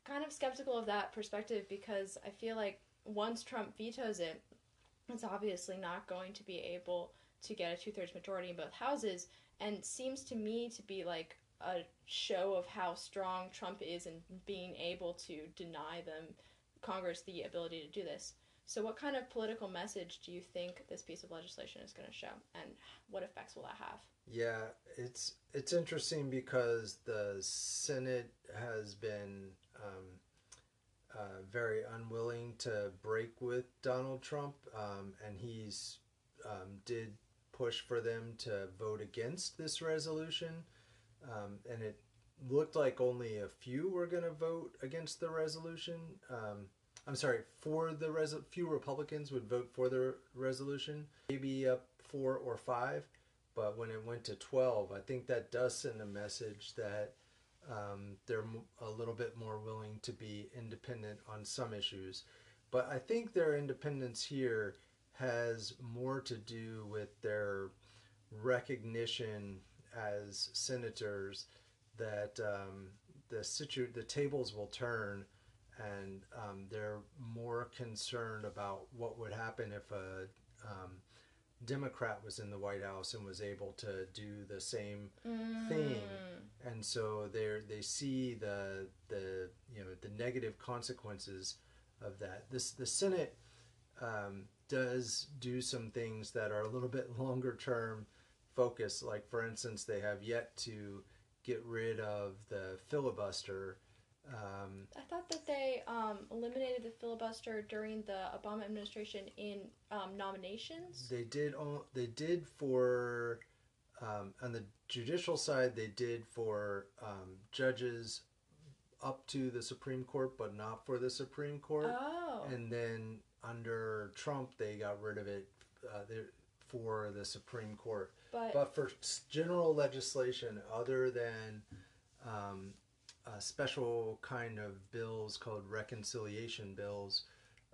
kind of skeptical of that perspective because I feel like once Trump vetoes it, it's obviously not going to be able to get a two thirds majority in both houses, and seems to me to be like a show of how strong Trump is in being able to deny them Congress the ability to do this. So, what kind of political message do you think this piece of legislation is going to show, and what effects will that have? Yeah, it's it's interesting because the Senate has been um, uh, very unwilling to break with Donald Trump, um, and he's um, did push for them to vote against this resolution, um, and it looked like only a few were going to vote against the resolution. Um, I'm sorry, for the res- few Republicans would vote for the resolution, maybe up four or five, but when it went to 12, I think that does send a message that um, they're a little bit more willing to be independent on some issues. But I think their independence here has more to do with their recognition as senators that um, the situ- the tables will turn and um, they're more concerned about what would happen if a um, Democrat was in the White House and was able to do the same mm. thing, and so they they see the the you know the negative consequences of that. This the Senate um, does do some things that are a little bit longer term focus. Like for instance, they have yet to get rid of the filibuster um, I thought that they um, eliminated the filibuster during the Obama administration in um, nominations. They did. All, they did for um, on the judicial side. They did for um, judges up to the Supreme Court, but not for the Supreme Court. Oh. And then under Trump, they got rid of it uh, for the Supreme Court. But, but for general legislation, other than um, a special kind of bills called reconciliation bills,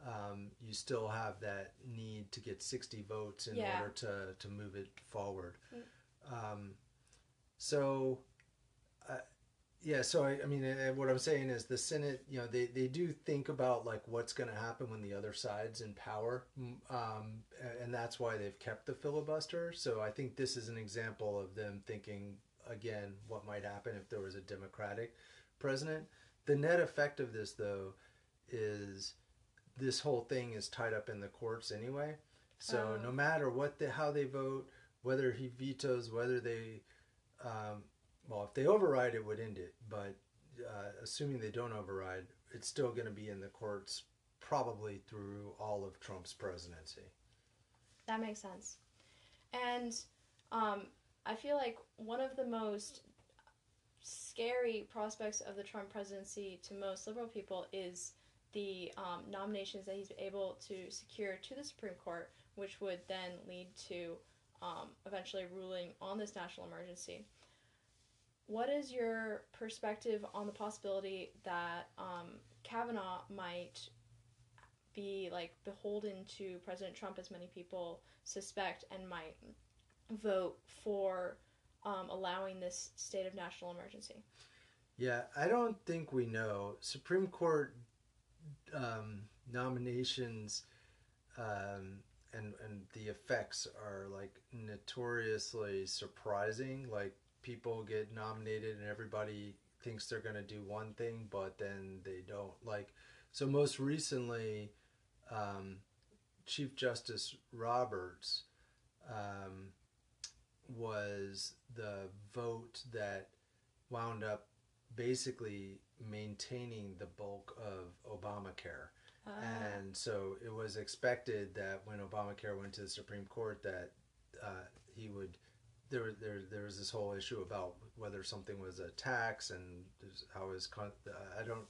um, you still have that need to get 60 votes in yeah. order to, to move it forward. Mm. Um, so, uh, yeah, so I, I mean, uh, what I'm saying is the Senate, you know, they, they do think about like what's going to happen when the other side's in power. Um, and that's why they've kept the filibuster. So I think this is an example of them thinking, again, what might happen if there was a Democratic president. The net effect of this, though, is this whole thing is tied up in the courts anyway. So oh. no matter what the how they vote, whether he vetoes, whether they, um, well, if they override, it would end it. But uh, assuming they don't override, it's still going to be in the courts probably through all of Trump's presidency. That makes sense. And um, I feel like one of the most scary prospects of the Trump presidency to most liberal people is the um, nominations that he's able to secure to the Supreme Court, which would then lead to um, eventually ruling on this national emergency. What is your perspective on the possibility that um, Kavanaugh might be like beholden to President Trump, as many people suspect, and might vote for um, allowing this state of national emergency? Yeah, I don't think we know. Supreme Court um, nominations um, and and the effects are like notoriously surprising. Like people get nominated and everybody thinks they're going to do one thing, but then they don't. Like so, most recently, um, Chief Justice Roberts um, was the vote that wound up basically maintaining the bulk of Obamacare. Ah. And so it was expected that when Obamacare went to the Supreme Court that uh, he would there, there there was this whole issue about whether something was a tax and how his con- I don't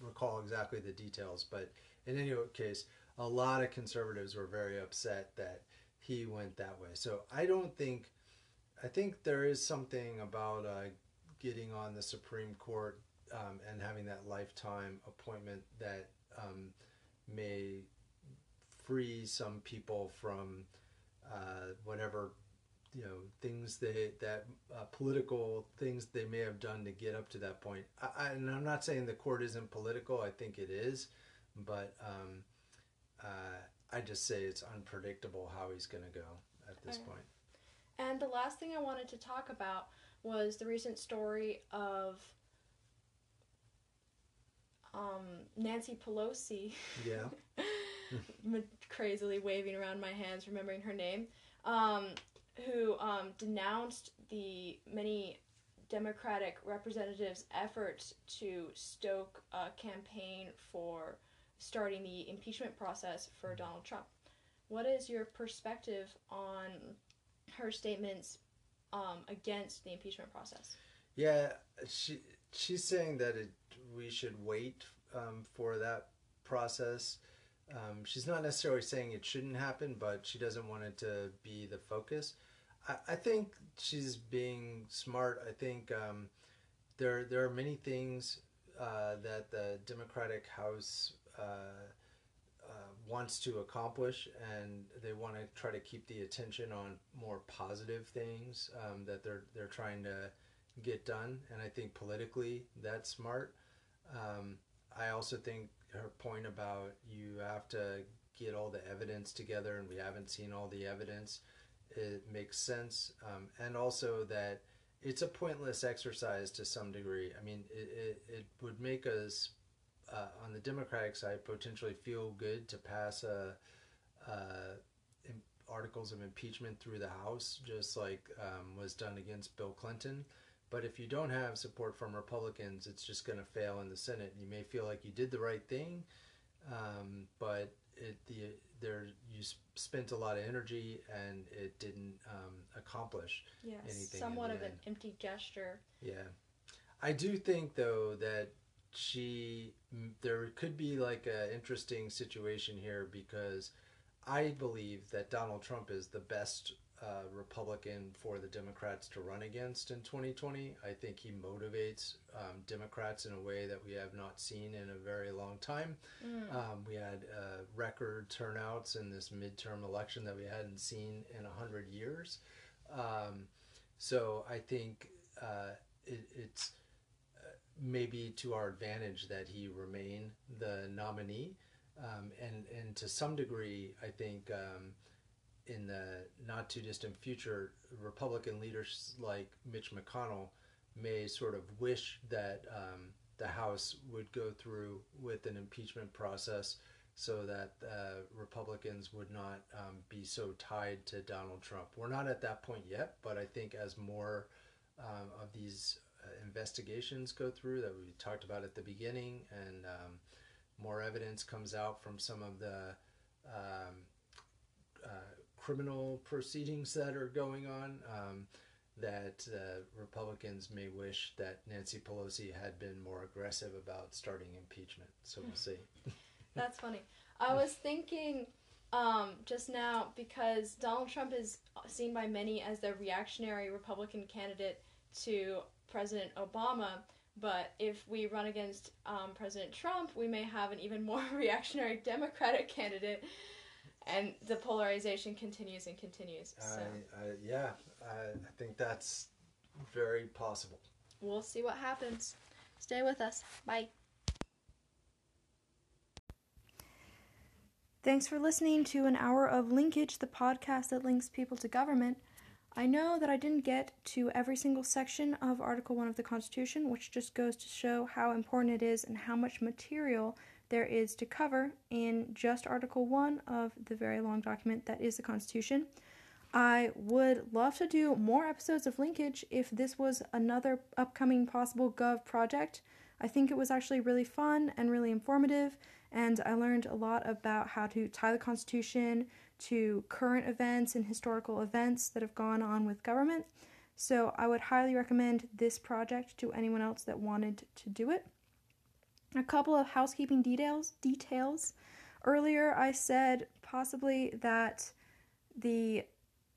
recall exactly the details, but in any case, a lot of conservatives were very upset that he went that way. So I don't think I think there is something about uh, getting on the Supreme Court um, and having that lifetime appointment that um, may free some people from uh, whatever you know things they that uh, political things they may have done to get up to that point. I, I, and I'm not saying the court isn't political. I think it is, but um, uh, I just say it's unpredictable how he's going to go at this point. And the last thing I wanted to talk about was the recent story of um, Nancy Pelosi. Yeah. crazily waving around my hands, remembering her name. Um, who um, denounced the many Democratic representatives' efforts to stoke a campaign for starting the impeachment process for Donald Trump. What is your perspective on her statements um, against the impeachment process? Yeah, she she's saying that it, we should wait um, for that process. Um, she's not necessarily saying it shouldn't happen, but she doesn't want it to be the focus. I, I think she's being smart. I think um, there there are many things uh, that the Democratic House uh, wants to accomplish, and they want to try to keep the attention on more positive things um, that they're they're trying to get done. And I think politically that's smart. Um, I also think her point about you have to get all the evidence together, and we haven't seen all the evidence it makes sense, um, and also that it's a pointless exercise to some degree. I mean, it, it, it would make us uh, on the Democratic side potentially feel good to pass a, articles of impeachment through the House, just like um, was done against Bill Clinton. But if you don't have support from Republicans, it's just going to fail in the Senate. You may feel like you did the right thing, um, but it the there you spent a lot of energy and it didn't um, accomplish yes, anything. Somewhat of end. an empty gesture. Yeah, I do think though that she there could be like an interesting situation here because I believe that Donald Trump is the best uh, Republican for the Democrats to run against in 2020. I think he motivates um, Democrats in a way that we have not seen in a very long time. Mm. Um, we had uh, record turnouts in this midterm election that we hadn't seen in a 100 years. Um, so I think uh, it, it's maybe to our advantage that he remain the nominee. Um, and, and to some degree, I think um, in the not too distant future, Republican leaders like Mitch McConnell may sort of wish that um, the House would go through with an impeachment process so that uh, Republicans would not um, be so tied to Donald Trump. We're not at that point yet, but I think as more um, of these uh, investigations go through that we talked about at the beginning and um, more evidence comes out from some of the um, uh, criminal proceedings that are going on um, that uh, Republicans may wish that Nancy Pelosi had been more aggressive about starting impeachment. So we'll see. That's funny. I was thinking um, just now because Donald Trump is seen by many as the reactionary Republican candidate to President Obama. But if we run against um, President Trump, we may have an even more reactionary Democratic candidate and the polarization continues and continues. So. I, I, yeah, I, I think that's very possible. We'll see what happens. Stay with us. Bye. Thanks for listening to an hour of Linkage, the podcast that links people to government. I know that I didn't get to every single section of Article 1 of the Constitution, which just goes to show how important it is and how much material there is to cover in just Article 1 of the very long document that is the Constitution. I would love to do more episodes of Linkage if this was another upcoming possible Gov project. I think it was actually really fun and really informative, and I learned a lot about how to tie the Constitution to current events and historical events that have gone on with government. So I would highly recommend this project to anyone else that wanted to do it. A couple of housekeeping details. Details. Earlier, I said possibly that the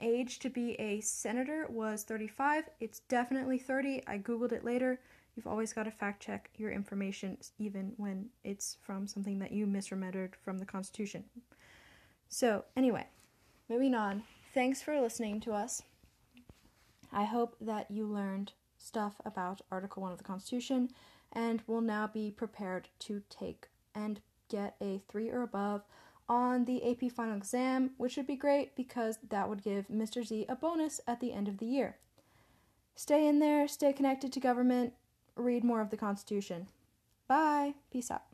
age to be a senator was 35. It's definitely 30. I googled it later. You've always got to fact check your information, even when it's from something that you misremembered from the Constitution. So, anyway, moving on. thanks for listening to us. I hope that you learned stuff about Article 1 of the Constitution and will now be prepared to take and get a 3 or above on the AP final exam, which would be great because that would give Mr. Z a bonus at the end of the year. Stay in there, stay connected to government, read more of the Constitution. Bye. Peace out.